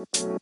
What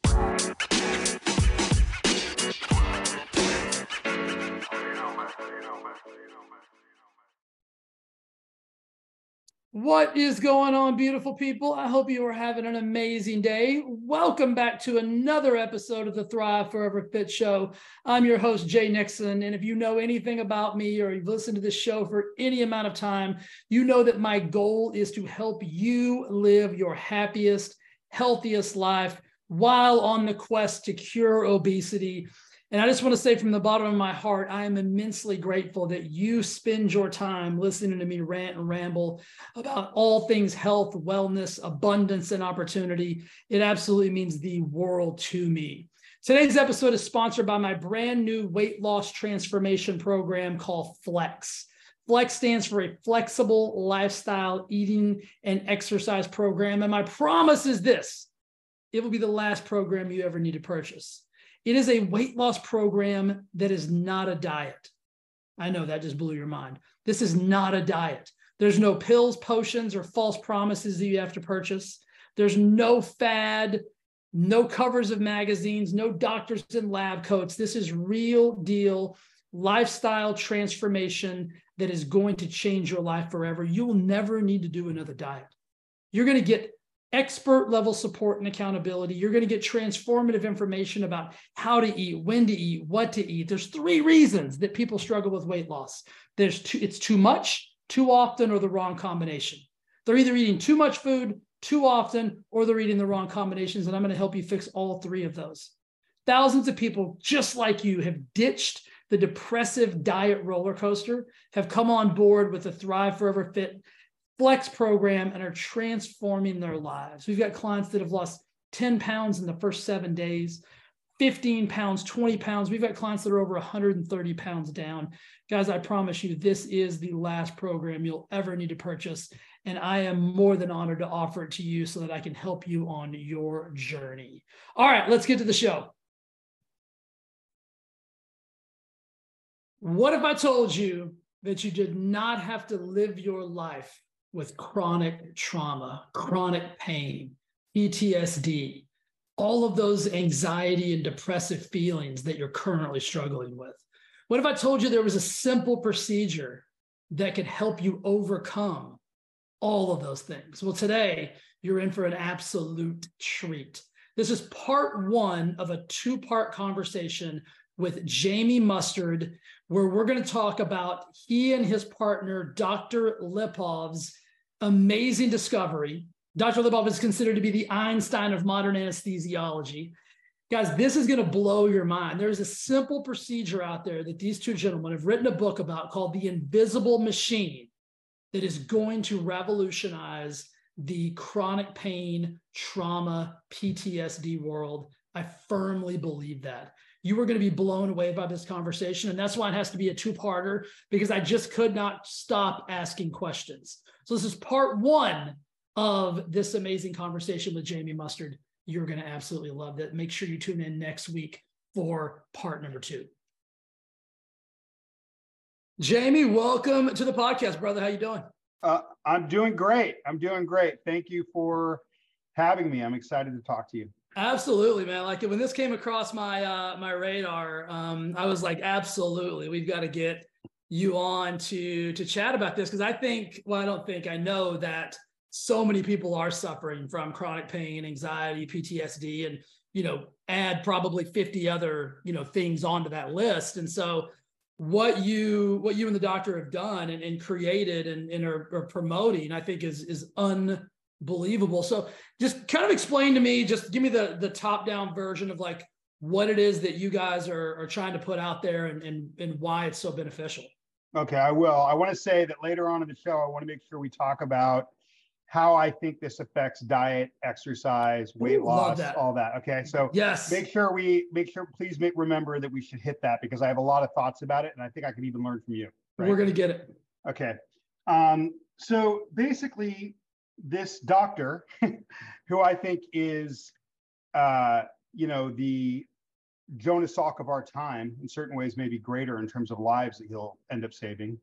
is going on, beautiful people? I hope you are having an amazing day. Welcome back to another episode of the Thrive Forever Fit Show. I'm your host, Jay Nixon. And if you know anything about me or you've listened to this show for any amount of time, you know that my goal is to help you live your happiest, healthiest life while on the quest to cure obesity and I just want to say from the bottom of my heart, I am immensely grateful that you spend your time listening to me rant and ramble about all things health, wellness, abundance, and opportunity. It absolutely means the world to me. Today's episode is sponsored by my brand new weight loss transformation program called Flex. Flex stands for a flexible lifestyle eating and exercise program. And my promise is this it will be the last program you ever need to purchase. It is a weight loss program that is not a diet. I know that just blew your mind. This is not a diet. There's no pills, potions, or false promises that you have to purchase. There's no fad, no covers of magazines, no doctors in lab coats. This is real deal lifestyle transformation that is going to change your life forever. You will never need to do another diet. You're going to get expert level support and accountability. You're going to get transformative information about how to eat, when to eat, what to eat. There's three reasons that people struggle with weight loss. There's too, it's too much, too often, or the wrong combination. They're either eating too much food, too often, or they're eating the wrong combinations. And I'm going to help you fix all three of those. Thousands of people just like you have ditched the depressive diet roller coaster, have come on board with the Thrive Forever Fit flex program and are transforming their lives. We've got clients that have lost 10 pounds in the first seven days, 15 pounds, 20 pounds. We've got clients that are over 130 pounds down. Guys, I promise you, this is the last program you'll ever need to purchase. And I am more than honored to offer it to you so that I can help you on your journey. All right, let's get to the show. What if I told you that you did not have to live your life with chronic trauma, chronic pain, PTSD, all of those anxiety and depressive feelings that you're currently struggling with? What if I told you there was a simple procedure that could help you overcome all of those things? Well, today you're in for an absolute treat. This is part one of a two part conversation with Jamie Mustard, where we're going to talk about he and his partner, Dr. Lipov's amazing discovery. Dr. Lipov is considered to be the Einstein of modern anesthesiology. Guys, this is going to blow your mind. There's a simple procedure out there that these two gentlemen have written a book about called The Invisible Machine that is going to revolutionize the chronic pain, trauma, PTSD world. I firmly believe that you are going to be blown away by this conversation. And that's why it has to be a two parter because I just could not stop asking questions. So, this is part one of this amazing conversation with Jamie Mustard. You're going to absolutely love that. Make sure you tune in next week for part number two. Jamie, welcome to the podcast, brother. How you doing? Uh, I'm doing great. I'm doing great. Thank you for having me. I'm excited to talk to you. Absolutely, man. Like when this came across my uh, my radar, um, I was like, absolutely, we've got to get you on to to chat about this because I think, well, I don't think I know that so many people are suffering from chronic pain, anxiety, PTSD, and you know, add probably 50 other, you know, things onto that list. And so what you what you and the doctor have done and, and created and, and are, are promoting, I think is is un believable. So just kind of explain to me, just give me the the top down version of like what it is that you guys are, are trying to put out there and, and and why it's so beneficial. Okay, I will. I want to say that later on in the show, I want to make sure we talk about how I think this affects diet, exercise, weight Ooh, loss, that. all that. Okay. So yes, make sure we make sure, please make remember that we should hit that because I have a lot of thoughts about it and I think I can even learn from you. Right? We're gonna get it. Okay. Um, so basically, this doctor, who I think is, uh, you know, the Jonas Salk of our time, in certain ways, maybe greater in terms of lives that he'll end up saving.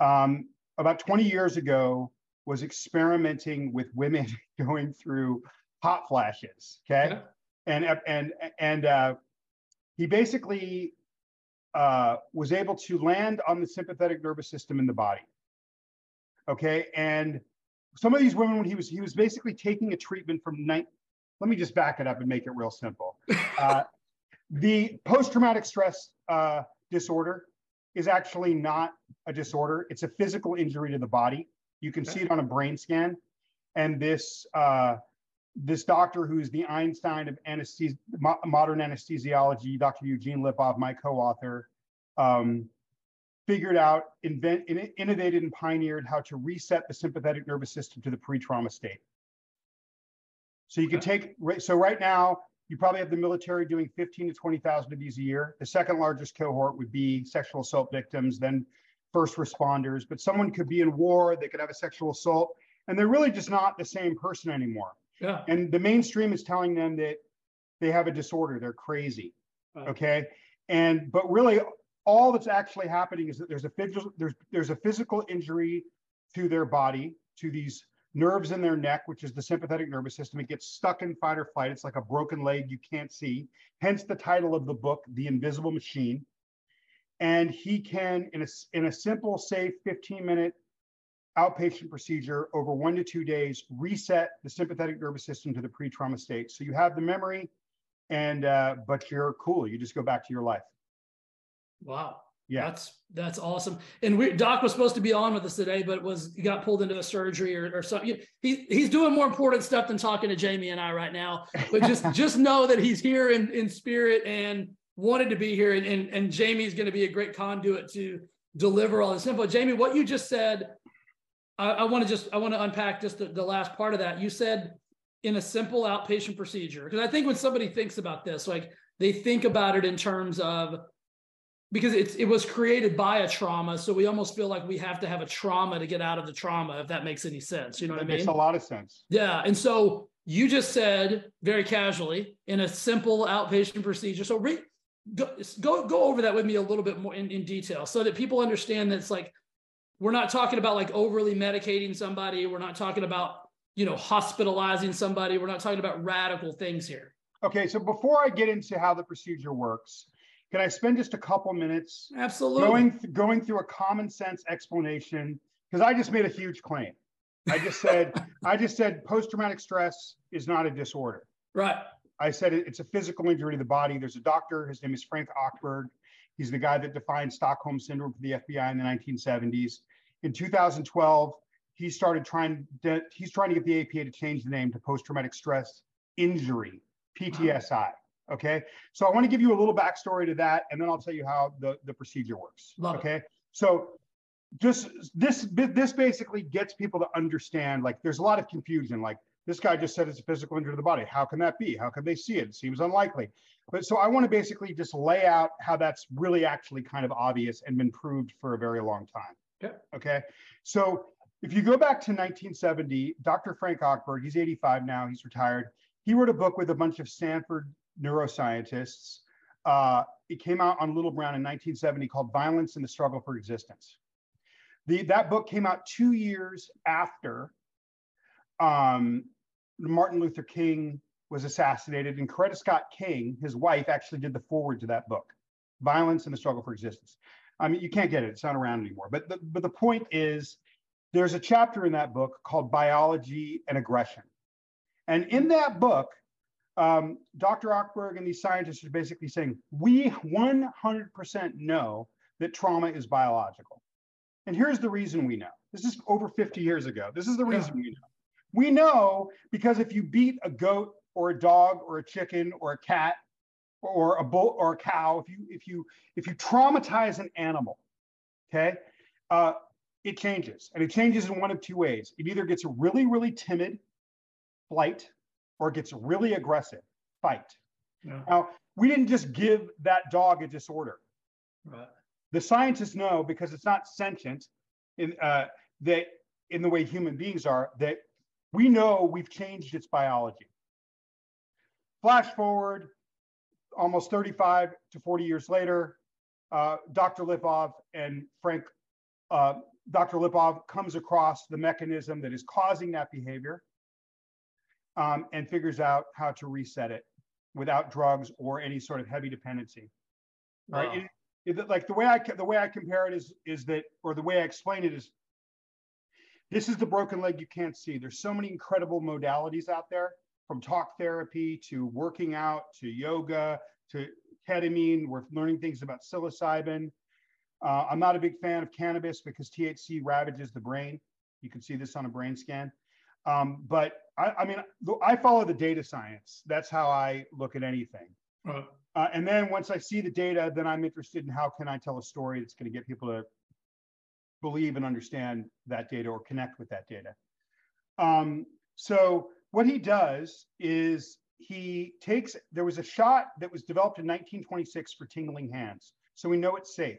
Um, about 20 years ago, was experimenting with women going through hot flashes. Okay. Yeah. and and and uh, he basically uh, was able to land on the sympathetic nervous system in the body. Okay, and some of these women, when he was he was basically taking a treatment from night. Let me just back it up and make it real simple. Uh, the post-traumatic stress uh, disorder is actually not a disorder; it's a physical injury to the body. You can see it on a brain scan, and this uh, this doctor who's the Einstein of anesthesia, modern anesthesiology, Dr. Eugene Lipov, my co-author, um, figured out, invent, innovated, and pioneered how to reset the sympathetic nervous system to the pre-trauma state. So you can take, so right now, you probably have the military doing 15 to 20,000 of these a year. The second largest cohort would be sexual assault victims, then first responders. But someone could be in war, they could have a sexual assault, and they're really just not the same person anymore. Yeah. And the mainstream is telling them that they have a disorder, they're crazy. Okay. And but really all that's actually happening is that there's a physical there's there's a physical injury to their body, to these nerves in their neck, which is the sympathetic nervous system. It gets stuck in fight or flight. It's like a broken leg you can't see. Hence the title of the book, The Invisible Machine. And he can, in a, in a simple, safe 15 minute outpatient procedure over one to two days, reset the sympathetic nervous system to the pre-trauma state. So you have the memory, and uh, but you're cool. You just go back to your life. Wow. Yeah, that's that's awesome. And we, Doc was supposed to be on with us today, but was he got pulled into a surgery or, or something. He he's doing more important stuff than talking to Jamie and I right now. But just just know that he's here in in spirit and wanted to be here. And and, and Jamie's going to be a great conduit to deliver all this info. Jamie, what you just said I, I want to just I want to unpack just the, the last part of that. You said in a simple outpatient procedure because I think when somebody thinks about this, like they think about it in terms of because it's it was created by a trauma, so we almost feel like we have to have a trauma to get out of the trauma. If that makes any sense, you know what I mean? Makes a lot of sense. Yeah, and so you just said very casually in a simple outpatient procedure. So re, go, go go over that with me a little bit more in, in detail so that people understand that it's like we're not talking about like overly medicating somebody. We're not talking about, you know, hospitalizing somebody. We're not talking about radical things here. Okay. So before I get into how the procedure works, can I spend just a couple minutes absolutely going going through a common sense explanation? Because I just made a huge claim. I just said I just said post traumatic stress is not a disorder. Right. I said it's a physical injury to the body. There's a doctor. His name is Frank Ochberg. He's the guy that defined Stockholm syndrome for the FBI in the 1970s. In 2012, he started trying to, he's trying to get the APA to change the name to post-traumatic stress injury, PTSI. Okay. So I want to give you a little backstory to that, and then I'll tell you how the, the procedure works. Love okay. It. So just this this basically gets people to understand like there's a lot of confusion like this guy just said it's a physical injury to the body how can that be how can they see it it seems unlikely but so i want to basically just lay out how that's really actually kind of obvious and been proved for a very long time Okay. Okay. So if you go back to 1970, Dr. Frank Ochberg, he's 85 now, he's retired. He wrote a book with a bunch of Stanford neuroscientists. Uh, it came out on Little Brown in 1970 called Violence and the Struggle for Existence. The, that book came out two years after um, Martin Luther King was assassinated, and Coretta Scott King, his wife, actually did the foreword to that book, Violence and the Struggle for Existence. I mean, you can't get it; it's not around anymore. But the, but the point is, there's a chapter in that book called Biology and Aggression, and in that book, um, Dr. Ochberg and these scientists are basically saying we 100% know that trauma is biological, and here's the reason we know. This is over 50 years ago. This is the reason yeah. we know. We know because if you beat a goat or a dog or a chicken or a cat or a bull or a cow, if you if you if you traumatize an animal, okay, uh, it changes, and it changes in one of two ways. It either gets a really really timid, flight, or gets really aggressive, fight. Yeah. Now we didn't just give that dog a disorder. Right. The scientists know because it's not sentient in uh, that in the way human beings are that we know we've changed its biology. Flash forward almost 35 to 40 years later, uh, Dr. Lipov and Frank, uh, Dr. Lipov comes across the mechanism that is causing that behavior um, and figures out how to reset it without drugs or any sort of heavy dependency. Wow. right. It, it, like the way I the way I compare it is is that or the way I explain it is this is the broken leg you can't see. There's so many incredible modalities out there from talk therapy to working out to yoga to ketamine. We're learning things about psilocybin. Uh, I'm not a big fan of cannabis because THC ravages the brain. You can see this on a brain scan. Um, but I, I, mean, I follow the data science. That's how I look at anything. Uh, and then once I see the data, then I'm interested in how can I tell a story that's going to get people to believe and understand that data or connect with that data. Um, so what he does is he takes, there was a shot that was developed in 1926 for tingling hands. So we know it's safe,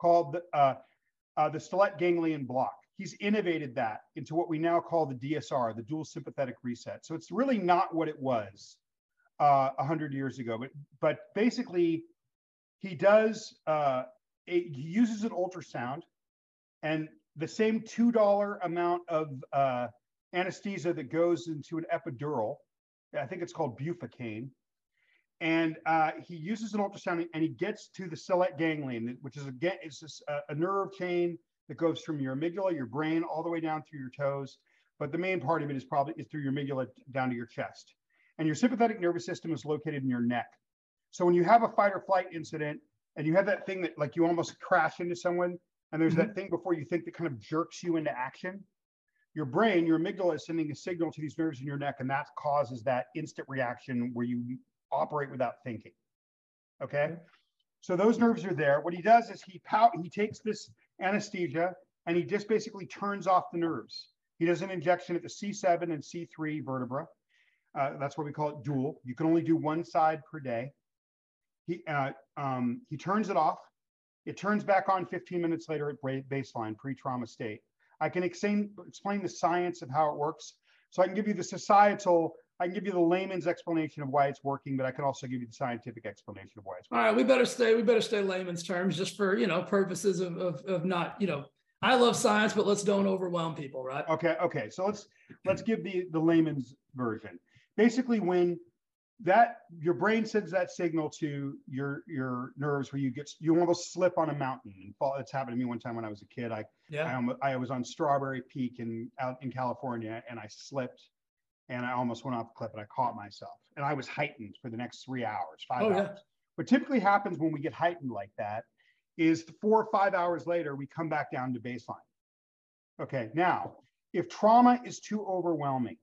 called the, uh, uh, the stellate ganglion block. He's innovated that into what we now call the DSR, the dual sympathetic reset. So it's really not what it was uh, 100 years ago, but, but basically he does, uh, a, he uses an ultrasound and the same $2 amount of uh, anesthesia that goes into an epidural, I think it's called bupivacaine, and uh, he uses an ultrasound and he gets to the stellate ganglion, which is a, a, nerve chain that goes from your amygdala, your brain, all the way down through your toes. But the main part of it is probably is through your amygdala down to your chest. And your sympathetic nervous system is located in your neck. So when you have a fight or flight incident and you have that thing that like you almost crash into someone, and there's mm-hmm. that thing before you think that kind of jerks you into action. Your brain, your amygdala is sending a signal to these nerves in your neck, and that causes that instant reaction where you operate without thinking. Okay. So those nerves are there. What he does is he pow- he takes this anesthesia and he just basically turns off the nerves. He does an injection at the C7 and C3 vertebra. Uh, that's what we call it dual. You can only do one side per day. He uh, um, he turns it off it turns back on 15 minutes later at baseline, pre-trauma state. I can explain, explain the science of how it works. So I can give you the societal, I can give you the layman's explanation of why it's working, but I can also give you the scientific explanation of why it's working. All right, we better stay, we better stay layman's terms just for, you know, purposes of, of, of not, you know, I love science, but let's don't overwhelm people, right? Okay, okay. So let's let's give the the layman's version. Basically, when that your brain sends that signal to your your nerves where you get you almost slip on a mountain and fall. It's happened to me one time when I was a kid. I yeah. I, I was on Strawberry Peak in out in California and I slipped and I almost went off the cliff and I caught myself and I was heightened for the next three hours, five oh, hours. Yeah. What typically happens when we get heightened like that is four or five hours later we come back down to baseline. Okay, now if trauma is too overwhelming,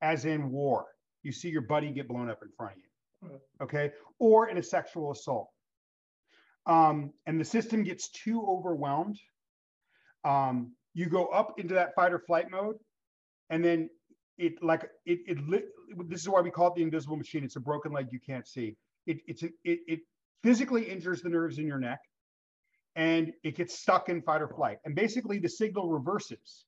as in war, you see your buddy get blown up in front of you, okay? Or in a sexual assault. Um, and the system gets too overwhelmed. Um, you go up into that fight or flight mode, and then it like it, it this is why we call it the invisible machine. It's a broken leg you can't see. It it's a, it, it physically injures the nerves in your neck, and it gets stuck in fight or flight. And basically, the signal reverses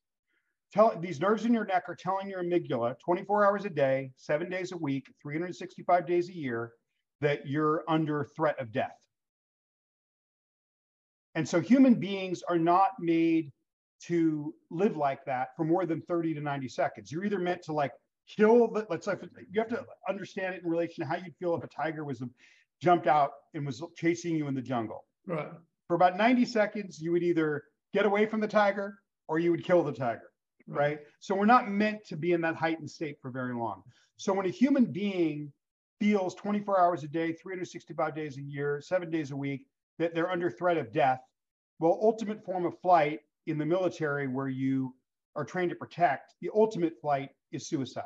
tell these nerves in your neck are telling your amygdala 24 hours a day, seven days a week, 365 days a year that you're under threat of death. And so human beings are not made to live like that for more than 30 to 90 seconds. You're either meant to like kill the, let's say you have to understand it in relation to how you'd feel if a tiger was uh, jumped out and was chasing you in the jungle. Right. For about 90 seconds, you would either get away from the tiger or you would kill the tiger right? So we're not meant to be in that heightened state for very long. So when a human being feels 24 hours a day, 365 days a year, seven days a week, that they're under threat of death, well, ultimate form of flight in the military where you are trained to protect, the ultimate flight is suicide.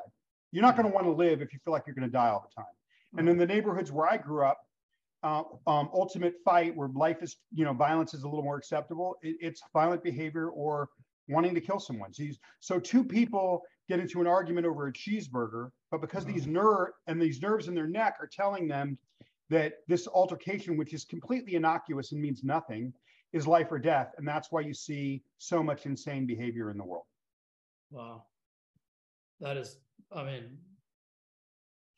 You're not going to want to live if you feel like you're going to die all the time. And in the neighborhoods where I grew up, uh, um, ultimate fight where life is, you know, violence is a little more acceptable. It, it's violent behavior or wanting to kill someone. So, so two people get into an argument over a cheeseburger, but because these mm-hmm. nerve and these nerves in their neck are telling them that this altercation, which is completely innocuous and means nothing, is life or death. And that's why you see so much insane behavior in the world. Wow. That is, I mean,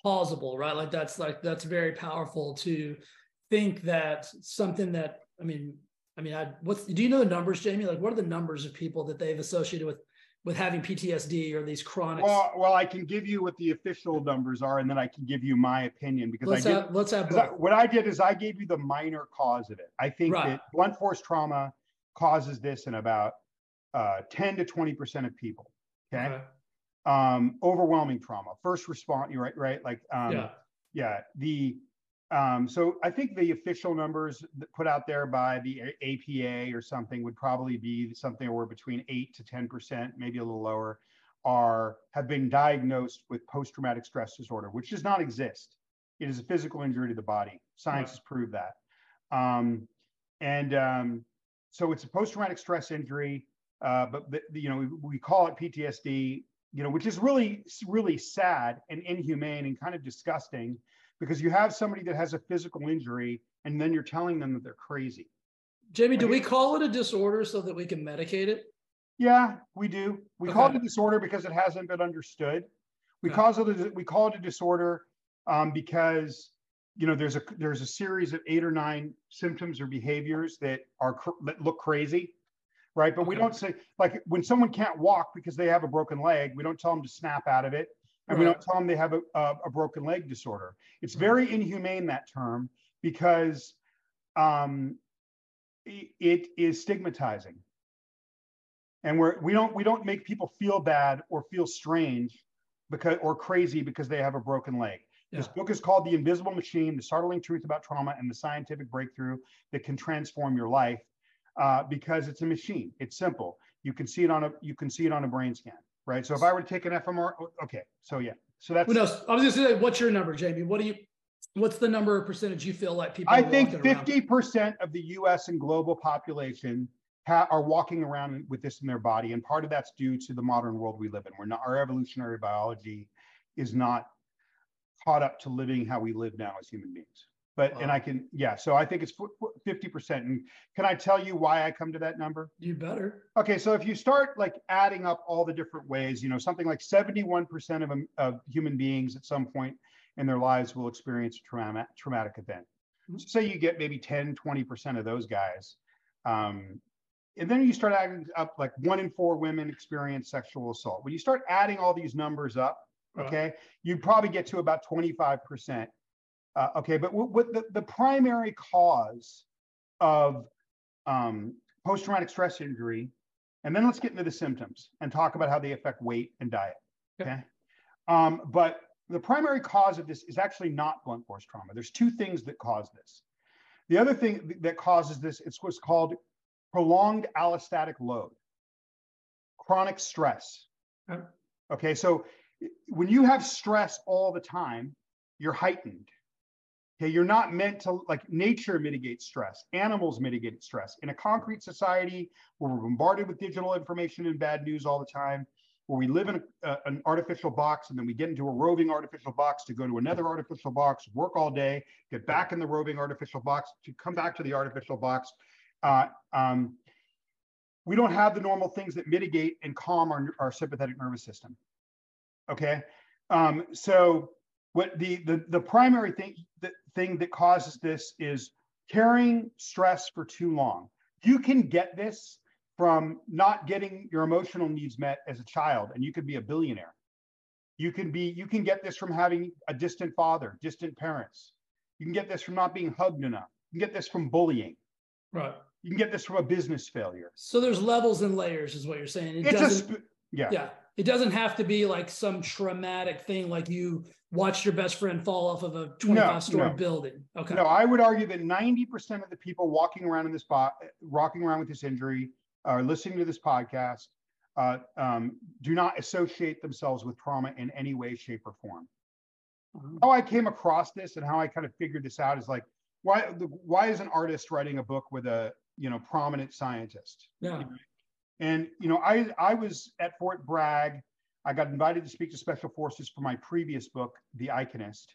plausible, right? Like that's like that's very powerful to think that something that I mean I mean, I, what's do you know the numbers, Jamie? Like, what are the numbers of people that they've associated with with having PTSD or these chronic. Well, well, I can give you what the official numbers are, and then I can give you my opinion because let's I did, have let's have I, what I did is I gave you the minor cause of it. I think Right. that blunt force trauma causes this in about uh, 10 to 20 percent of people. Okay. Okay. Um, overwhelming trauma, first response. You're right, right? Like, um, yeah. yeah the um so i think the official numbers put out there by the apa or something would probably be something where between 8 to 10 percent maybe a little lower are have been diagnosed with post-traumatic stress disorder which does not exist. It is a physical injury to the body. Science Right. has proved that. Um and um so it's a post-traumatic stress injury uh but, but you know we, we call it ptsd you know which is really really sad and inhumane and kind of disgusting because you have somebody that has a physical injury and then you're telling them that they're crazy. Jamie, do we call it a disorder so that we can medicate it? Yeah, we do. We call it a disorder because it hasn't been understood. We Okay. call it a, we call it a disorder um, because you know there's a there's a series of eight or nine symptoms or behaviors that are that look crazy, right? But we don't say like when someone can't walk because they have a broken leg, we don't tell them to snap out of it, and we don't tell them they have a, a, a broken leg disorder. It's Right. very inhumane that term because um, it is stigmatizing. And we're we don't we don't make people feel bad or feel strange because or crazy because they have a broken leg. This book is called the invisible machine the startling truth about trauma and the scientific breakthrough that can transform your life uh, because it's a machine. It's simple. You can see it on a you can see it on a brain scan right so if i were to take an fmr oh, okay so yeah so that's Who knows? I was just say, what's your number, Jamie? What do you? What's the number or percentage you feel like people? I think 50% of the US and global population ha- are walking around with this in their body. And part of that's due to the modern world we live in. We're not, our evolutionary biology is not caught up to living how we live now as human beings. But, and I can, yeah, so I think it's fu- 50%. And can I tell you why I come to that number? You better. Okay, so if you start like adding up all the different ways, you know, something like 71% of, 'em- of human beings at some point in their lives will experience a trauma, traumatic event. Mhm. So say you get maybe 10, 20% of those guys. Um, and then you start adding up like one in four women experience sexual assault. When you start adding all these numbers up, Right. okay, you probably get to about 25%. Uh, okay, but what, the, the primary cause of um, post-traumatic stress injury, and then let's get into the symptoms and talk about how they affect weight and diet. Okay. Okay. Um, but the primary cause of this is actually not blunt force trauma. There's two things that cause this. The other thing that causes this is what's called prolonged allostatic load, chronic stress. Okay, so when you have stress all the time, you're heightened. Okay, you're not meant to like nature mitigates stress, animals mitigate stress. In a concrete society where we're bombarded with digital information and bad news all the time, where we live in a, an artificial box and then we get into a roving artificial box to go to another artificial box, work all day, get back in the roving artificial box to come back to the artificial box. Uh, um, we don't have the normal things that mitigate and calm our, our sympathetic nervous system. Okay, um, so what the, the the primary thing the thing that causes this is carrying stress for too long. You can get this from not getting your emotional needs met as a child, and you could be a billionaire. You can be you can get this from having a distant father, distant parents. You can get this from not being hugged enough. You can get this from bullying. Right. You can get this from a business failure. So there's levels and layers, is what you're saying. It It's a doesn't. sp- yeah. yeah. It doesn't have to be like some traumatic thing, like you watched your best friend fall off of a 25 story no. building. Okay. No, I would argue that 90% of the people walking around in this spot, walking around with this injury, or listening to this podcast, uh, um, do not associate themselves with trauma in any way, shape, or form. Mhm. How I came across this and how I kind of figured this out is like, why why is an artist writing a book with a you know prominent scientist? Yeah. And you know, I I was at Fort Bragg. I got invited to speak to special forces for my previous book, The Iconist,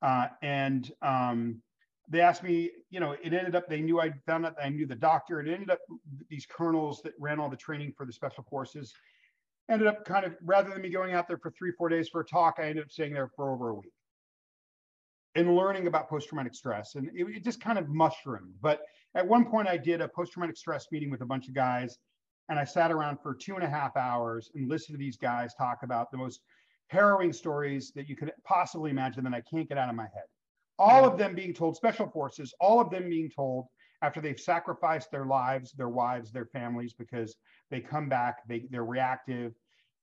uh, and um, they asked me. You know, it ended up they knew I found out that I knew the doctor. It ended up these colonels that ran all the training for the special forces ended up kind of rather than me going out there for three four days for a talk, I ended up staying there for over a week and learning about post-traumatic stress and it, it just kind of mushroomed but at one point i did a post-traumatic stress meeting with a bunch of guys And I sat around for two and a half hours and listened to these guys talk about the most harrowing stories that you could possibly imagine that I can't get out of my head. All of them being told, special forces, all of them being told after they've sacrificed their lives, their wives, their families, because they come back, they, they're reactive,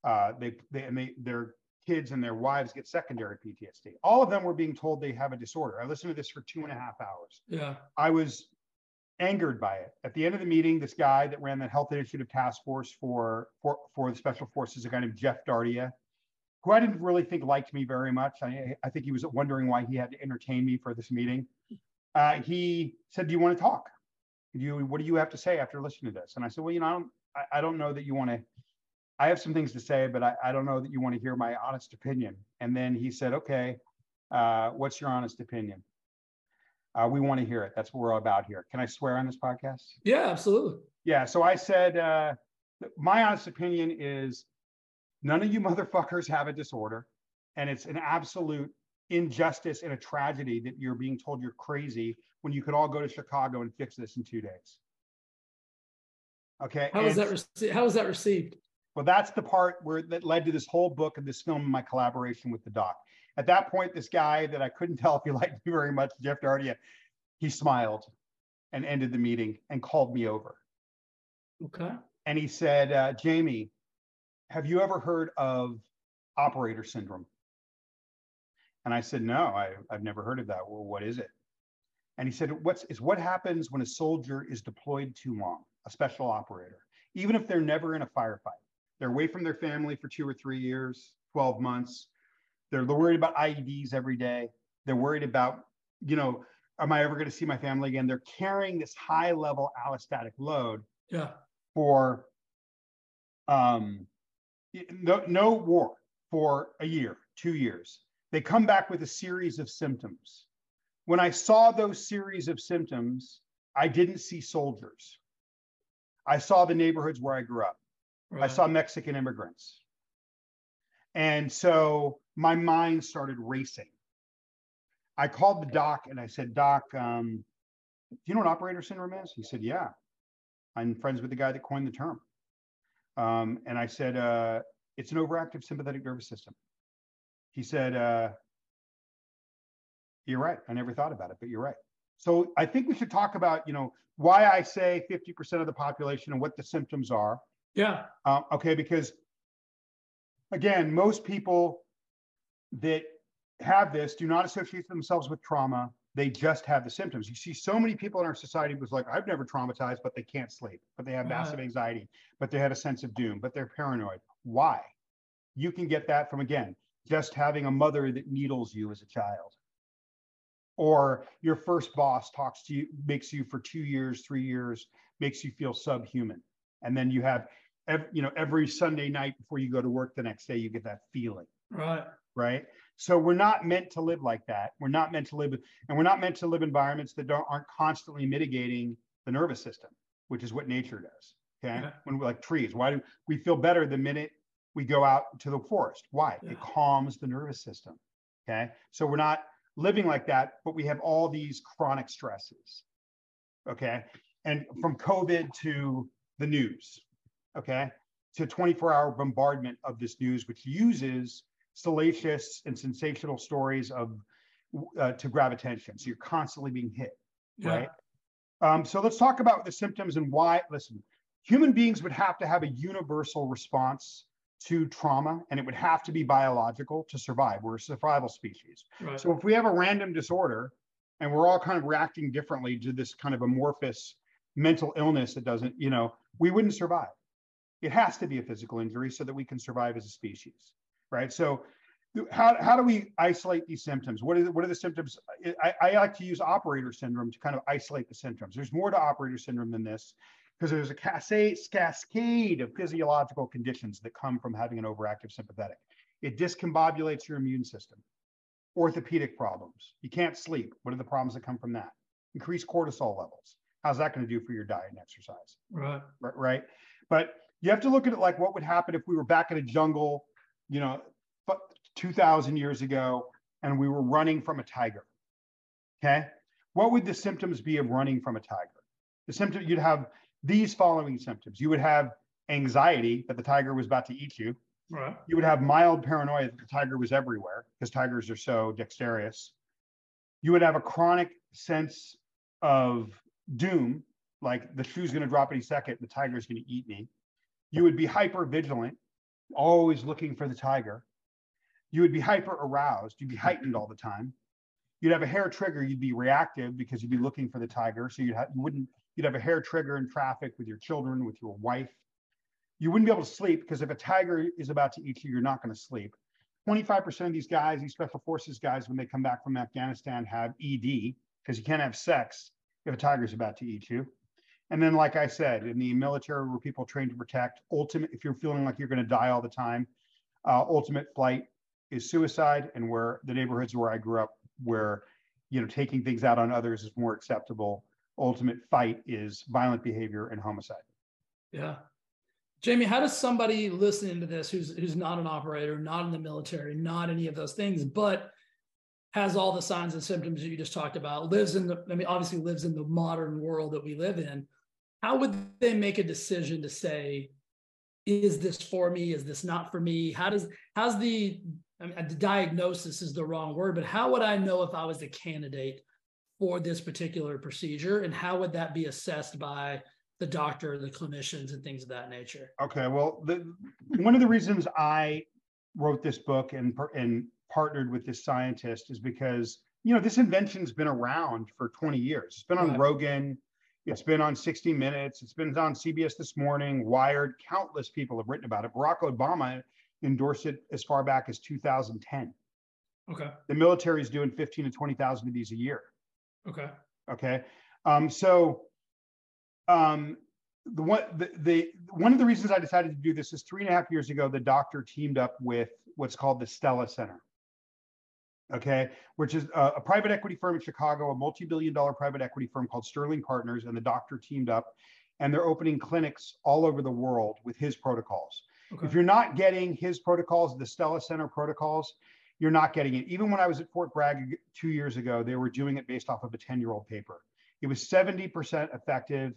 uh, they, they, and they, their kids and their wives get secondary PTSD. All of them were being told they have a disorder. I listened to this for two and a half hours. Yeah. I was angered by it. At the end of the meeting, this guy that ran the Health Initiative Task Force for for, for the Special Forces, a guy named Jeff Dardia, who I didn't really think liked me very much. I, I think he was wondering why he had to entertain me for this meeting. Uh, he said, "Do you want to talk? Do you what do you have to say after listening to this?" And I said, "Well, you know, I don't, I, I don't know that you want to." I have some things to say, but I, I don't know that you want to hear my honest opinion. And then he said, okay, uh, what's your honest opinion? Uh, we want to hear it. That's what we're all about here. Can I swear on this podcast? Yeah, absolutely. Yeah. So I said, uh, my honest opinion is none of you motherfuckers have a disorder. And it's an absolute injustice and a tragedy that you're being told you're crazy when you could all go to Chicago and fix this in two days. Okay. How was that received? How was that received? Well, that's the part where that led to this whole book and this film and my collaboration with the doc. At that point, this guy that I couldn't tell if he liked me very much, Jeff Dardia, he smiled and ended the meeting and called me over. Okay. And he said, uh, Jamie, have you ever heard of operator syndrome? And I said, no, I, have never heard of that. Well, what is it? And he said, what's is what happens when a soldier is deployed too long, a special operator, even if they're never in a firefight. They're away from their family for two or three years, 12 months. They're worried about IEDs every day. They're worried about, you know, am I ever going to see my family again? They're carrying this high level allostatic load yeah. for um, no, no war for a year, two years. They come back with a series of symptoms. When I saw those series of symptoms, I didn't see soldiers. I saw the neighborhoods where I grew up. Right. I saw Mexican immigrants. And so my mind started racing. I called the doc and I said, Doc, um, do you know what operator syndrome is? He said, Yeah. I'm friends with the guy that coined the term. Um, and I said, uh, It's an overactive sympathetic nervous system. He said, uh, You're right. I never thought about it, but you're right. So I think we should talk about, you know, why I say 50% of the population and what the symptoms are. Yeah. Uh, okay, because again, most people that have this do not associate themselves with trauma. They just have the symptoms. You see so many people in our society was like, I've never traumatized, but they can't sleep, but they have massive uh-huh. anxiety, but they have a sense of doom, but they're paranoid. Why? You can get that from again, just having a mother that needles you as a child. Or your first boss talks to you, makes you for two years, three years, makes you feel subhuman. And then you have every, you know, every Sunday night before you go to work the next day, you get that feeling. Right. Right. So we're not meant to live like that. We're not meant to live, and we're not meant to live environments that don't aren't constantly mitigating the nervous system, which is what nature does. Okay. Yeah. When we're like trees, why do we feel better the minute we go out to the forest? Why? Yeah. It calms the nervous system. Okay. So we're not living like that, but we have all these chronic stresses. Okay. And from COVID to the news, okay, to 24 hour bombardment of this news, which uses salacious and sensational stories of uh, to grab attention. So you're constantly being hit, yeah. right? Um, so let's talk about the symptoms and why. Listen, human beings would have to have a universal response to trauma, and it would have to be biological to survive. We're a survival species. Right. So if we have a random disorder and we're all kind of reacting differently to this kind of amorphous mental illness that doesn't, you know, we wouldn't survive. It has to be a physical injury so that we can survive as a species, right? So how, how do we isolate these symptoms? What, is, what are the symptoms? I, I like to use operator syndrome to kind of isolate the symptoms. There's more to operator syndrome than this because there's a cascade of physiological conditions that come from having an overactive sympathetic. It discombobulates your immune system. Orthopedic problems. You can't sleep. What are the problems that come from that? Increased cortisol levels. How's that going to do for your diet and exercise? Right. Right. But you have to look at it like what would happen if we were back in a jungle, you know, 2,000 years ago, and we were running from a tiger. Okay. What would the symptoms be of running from a tiger? The symptom you'd have these following symptoms. You would have anxiety that the tiger was about to eat you. Right. You would have mild paranoia that the tiger was everywhere because tigers are so dexterous. You would have a chronic sense of doom, like the shoe's going to drop any second, the tiger's going to eat me. You would be hyper vigilant, always looking for the tiger. You would be hyper aroused. You'd be heightened all the time. You'd have a hair trigger. You'd be reactive because you'd be looking for the tiger. So you'd have, you wouldn't you'd have a hair trigger in traffic with your children, with your wife. You wouldn't be able to sleep because if a tiger is about to eat you, you're not going to sleep. 25% of these guys, these special forces guys, when they come back from Afghanistan, have ED because you can't have sex if a tiger's about to eat you. And then, like I said, in the military where people train to protect, ultimate, if you're feeling like you're going to die all the time, uh, ultimate flight is suicide. And where the neighborhoods where I grew up, where you know taking things out on others is more acceptable, ultimate fight is violent behavior and homicide. Yeah. Jamie, how does somebody listening to this who's who's not an operator, not in the military, not any of those things, but has all the signs and symptoms that you just talked about, lives in the, I mean, obviously lives in the modern world that we live in. How would they make a decision to say, is this for me? Is this not for me? How does, how's the, I mean, the diagnosis is the wrong word, but how would I know if I was a candidate for this particular procedure? And how would that be assessed by the doctor, the clinicians, and things of that nature? Okay. Well, the, one of the reasons I wrote this book and, and partnered with this scientist is because you know this invention's been around for 20 years. It's been on right. Rogan, it's been on 60 Minutes, it's been on CBS this morning, Wired. Countless people have written about it. Barack Obama endorsed it as far back as 2010. Okay. The military is doing 15 to 20,000 of these a year. Okay. Okay. Um, so um, the one the, the one of the reasons I decided to do this is three and a half years ago, the doctor teamed up with what's called the Stella Center okay, which is a, a, private equity firm in Chicago, a multi-billion dollar private equity firm called Sterling Partners, and the doctor teamed up, and they're opening clinics all over the world with his protocols. Okay. If you're not getting his protocols, the Stella Center protocols, you're not getting it. Even when I was at Fort Bragg two years ago, they were doing it based off of a 10-year-old paper. It was 70% effective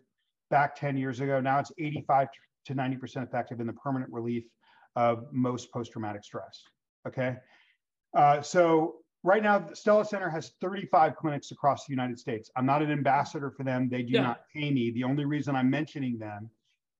back 10 years ago. Now it's 85 to 90% effective in the permanent relief of most post-traumatic stress. Okay. Uh, so right now, Stella Center has 35 clinics across the United States. I'm not an ambassador for them. They do yeah. not pay me. The only reason I'm mentioning them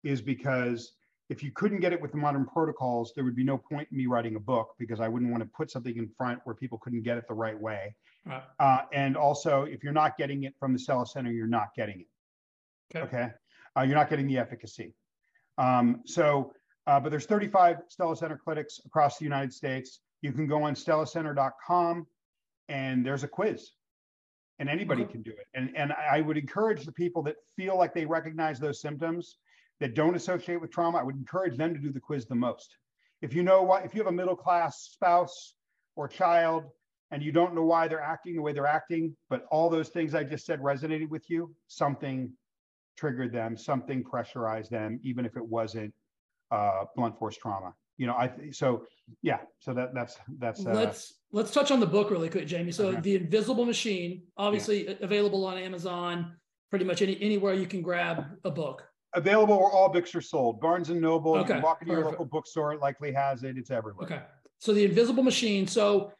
is because if you couldn't get it with the modern protocols, there would be no point in me writing a book because I wouldn't want to put something in front where people couldn't get it the right way. Right. Uh, and also, if you're not getting it from the Stella Center, you're not getting it. Okay. okay? Uh, you're not getting the efficacy. Um, so, uh, but there's 35 Stella Center clinics across the United States. You can go on stellacenter.com and there's a quiz and anybody can do it. And, and I would encourage the people that feel like they recognize those symptoms that don't associate with trauma, I would encourage them to do the quiz the most. If you know what, if you have a middle class spouse or child and you don't know why they're acting the way they're acting, but all those things I just said resonated with you, something triggered them, something pressurized them, even if it wasn't uh, blunt force trauma you know, I so yeah, so that that's that's. Uh, let's let's touch on the book really quick, Jamie. So okay. the Invisible Machine, obviously yeah. available on Amazon, pretty much any anywhere you can grab a book. Available where all books are sold. Barnes and Noble. Okay. You can walk into your local bookstore. It likely has it. It's everywhere. Okay. So the Invisible Machine. So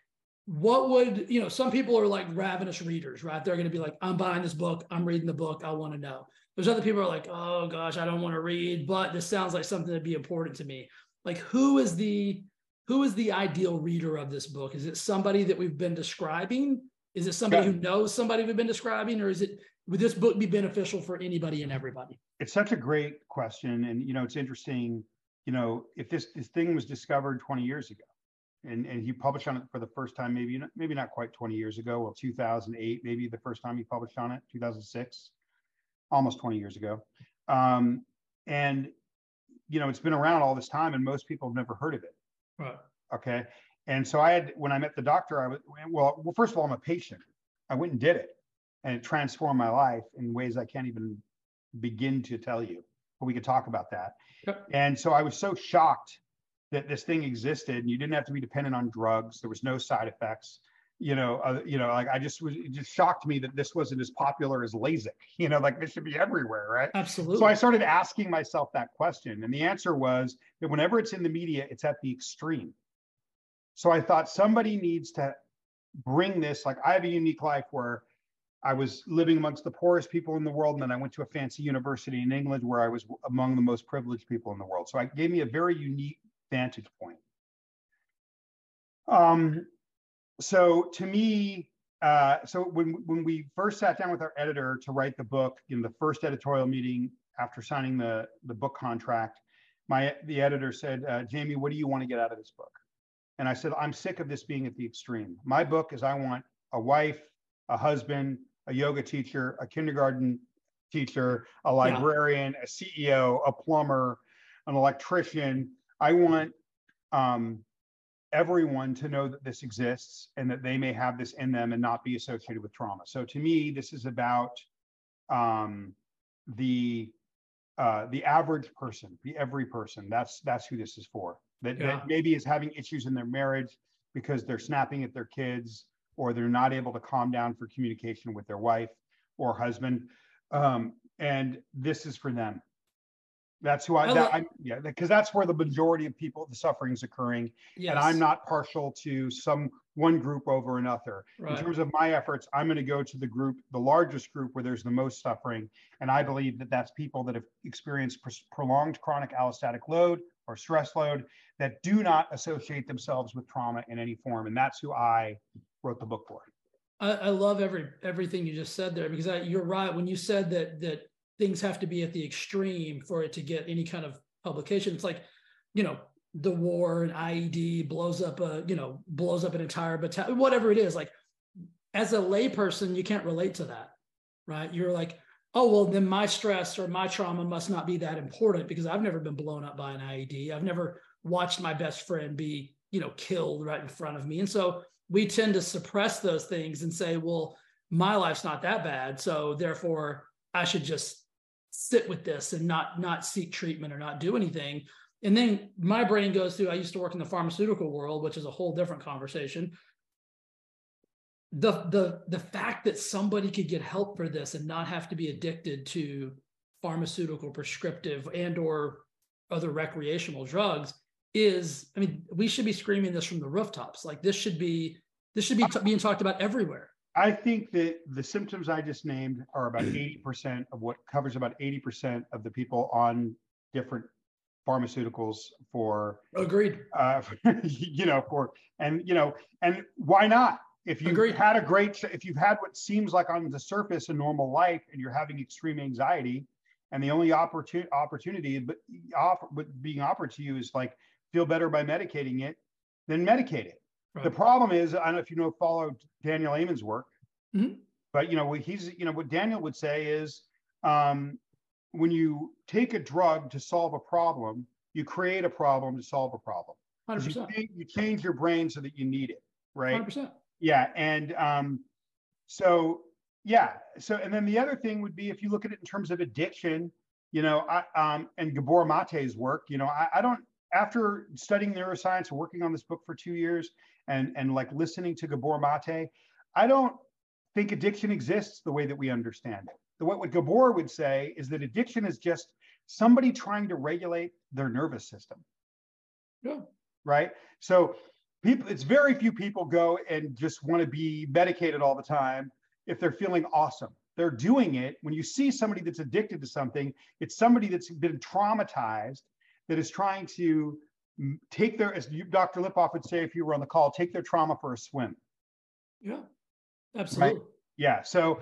what would you know? Some people are like ravenous readers, right? They're going to be like, I'm buying this book. I'm reading the book. I want to know. There's other people are like, oh gosh, I don't want to read, but this sounds like something that'd be important to me like who is the who is the ideal reader of this book? Is it somebody that we've been describing? Is it somebody yeah. who knows somebody we've been describing, or is it would this book be beneficial for anybody and everybody? It's such a great question, and you know, it's interesting. You know, if this this thing was discovered 20 years ago, and and he published on it for the first time, maybe maybe not quite 20 years ago, well, 2008, maybe the first time he published on it, 2006, almost 20 years ago. Um, and you know, it's been around all this time and most people have never heard of it. Right. Okay. And so I had, when I met the doctor, I was, well, well, first of all, I'm a patient. I went and did it and it transformed my life in ways I can't even begin to tell you, but we could talk about that. Yep. And so I was so shocked that this thing existed and you didn't have to be dependent on drugs. There was no side effects. You know, uh, you know, like I just was, it just shocked me that this wasn't as popular as LASIK. You know, like this should be everywhere, right? Absolutely. So I started asking myself that question, and the answer was that whenever it's in the media, it's at the extreme. So I thought somebody needs to bring this. Like I have a unique life where I was living amongst the poorest people in the world, and then I went to a fancy university in England where I was among the most privileged people in the world. So it gave me a very unique vantage point. Um, so to me, uh, so when when we first sat down with our editor to write the book, in the first editorial meeting after signing the the book contract, my the editor said, uh, "Jamie, what do you want to get out of this book?" And I said, "I'm sick of this being at the extreme. My book is I want a wife, a husband, a yoga teacher, a kindergarten teacher, a librarian, yeah. a CEO, a plumber, an electrician. I want um, everyone to know that this exists and that they may have this in them and not be associated with trauma. So to me, this is about um, the uh, the average person, the every person. That's that's who this is for. That, yeah. that maybe is having issues in their marriage because they're snapping at their kids or they're not able to calm down for communication with their wife or husband. Um, and this is for them. That's who I, I that, I yeah, because that's where the majority of people, the suffering is occurring. Yes. And I'm not partial to some one group over another. Right. In terms of my efforts, I'm going to go to the group, the largest group where there's the most suffering. And I believe that that's people that have experienced pr- prolonged chronic allostatic load or stress load that do not associate themselves with trauma in any form. And that's who I wrote the book for. I, I love every everything you just said there because I, you're right when you said that that things have to be at the extreme for it to get any kind of publication. It's like, you know, the war and IED blows up a, you know, blows up an entire battalion, whatever it is. Like, as a layperson, you can't relate to that, right? You're like, oh, well, then my stress or my trauma must not be that important because I've never been blown up by an IED. I've never watched my best friend be, you know, killed right in front of me. And so we tend to suppress those things and say, well, my life's not that bad. So therefore, I should just sit with this and not not seek treatment or not do anything. And then my brain goes through i used to work in the pharmaceutical world which is a whole different conversation. The the the fact that somebody could get help for this and not have to be addicted to pharmaceutical prescriptive and or other recreational drugs is i mean we should be screaming this from the rooftops. Like this should be this should be t- being talked about everywhere I think that the symptoms I just named are about 80% of what covers about 80% of the people on different pharmaceuticals for agreed uh, you know for and you know and why not if you've agreed. had a great if you've had what seems like on the surface a normal life and you're having extreme anxiety and the only opportunity opportunity but offer, but being offered to you is like feel better by medicating it then medicate it Right. The problem is, I don't know if you know follow Daniel Amen's work, mm-hmm. but you know he's you know what Daniel would say is um, when you take a drug to solve a problem, you create a problem to solve a problem. 100%. You, you change your brain so that you need it, right? 100%. Yeah, and um, so yeah, so and then the other thing would be if you look at it in terms of addiction, you know, I, um, and Gabor Mate's work, you know, I, I don't after studying neuroscience and working on this book for two years, and and like listening to Gabor Mate, I don't think addiction exists the way that we understand it. The, what, what Gabor would say is that addiction is just somebody trying to regulate their nervous system. Yeah. Right. So people, it's very few people go and just want to be medicated all the time if they're feeling awesome. They're doing it. When you see somebody that's addicted to something, it's somebody that's been traumatized that is trying to take their, as you, Dr. Lipov would say if you were on the call, take their trauma for a swim. Yeah, absolutely. Right? Yeah. So,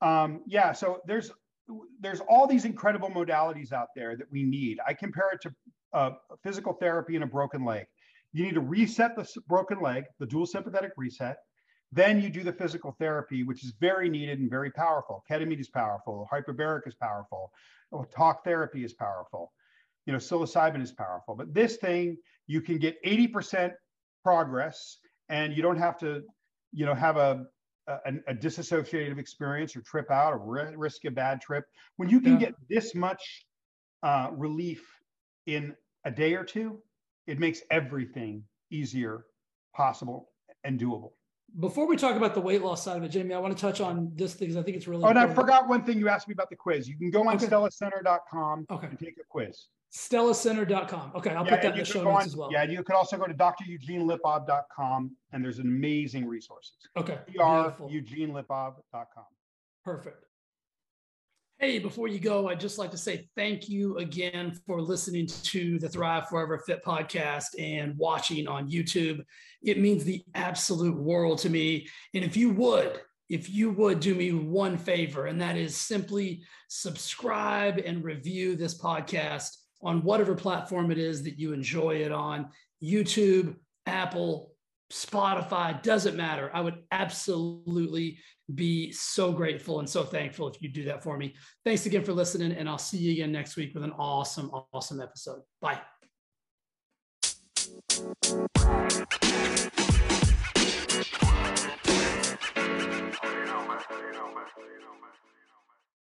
um, yeah. So there's there's all these incredible modalities out there that we need. I compare it to uh, physical therapy and a broken leg. You need to reset the broken leg, the dual sympathetic reset. Then you do the physical therapy, which is very needed and very powerful. Ketamine is powerful. Hyperbaric is powerful. Talk therapy is powerful you know, psilocybin is powerful, but this thing you can get 80% progress and you don't have to, you know, have a, a, a disassociative experience or trip out or risk a bad trip. When you can yeah. get this much uh, relief in a day or two, it makes everything easier, possible, and doable. before we talk about the weight loss side of it, Jamie, I want to touch on this thing because I think it's really. Oh, and I forgot one thing you asked me about the quiz. You can go on Okay. stellacenter.com Okay. and take a quiz. StellaCenter.com. Okay, I'll Yeah, put that in the show notes on- as well. Yeah, you could also go to dreugenelipov.com and there's amazing resources. Okay. beautiful. dreugenelipov.com. Perfect. Hey, before you go, I'd just like to say thank you again for listening to the Thrive Forever Fit podcast and watching on YouTube. It means the absolute world to me. And if you would, if you would do me one favor, and that is simply subscribe and review this podcast on whatever platform it is that you enjoy it on YouTube, Apple, Spotify, doesn't matter. I would absolutely be so grateful and so thankful if you do that for me. Thanks again for listening, and I'll see you again next week with an awesome, awesome episode. Bye. You know, man. You know, man. You know, man.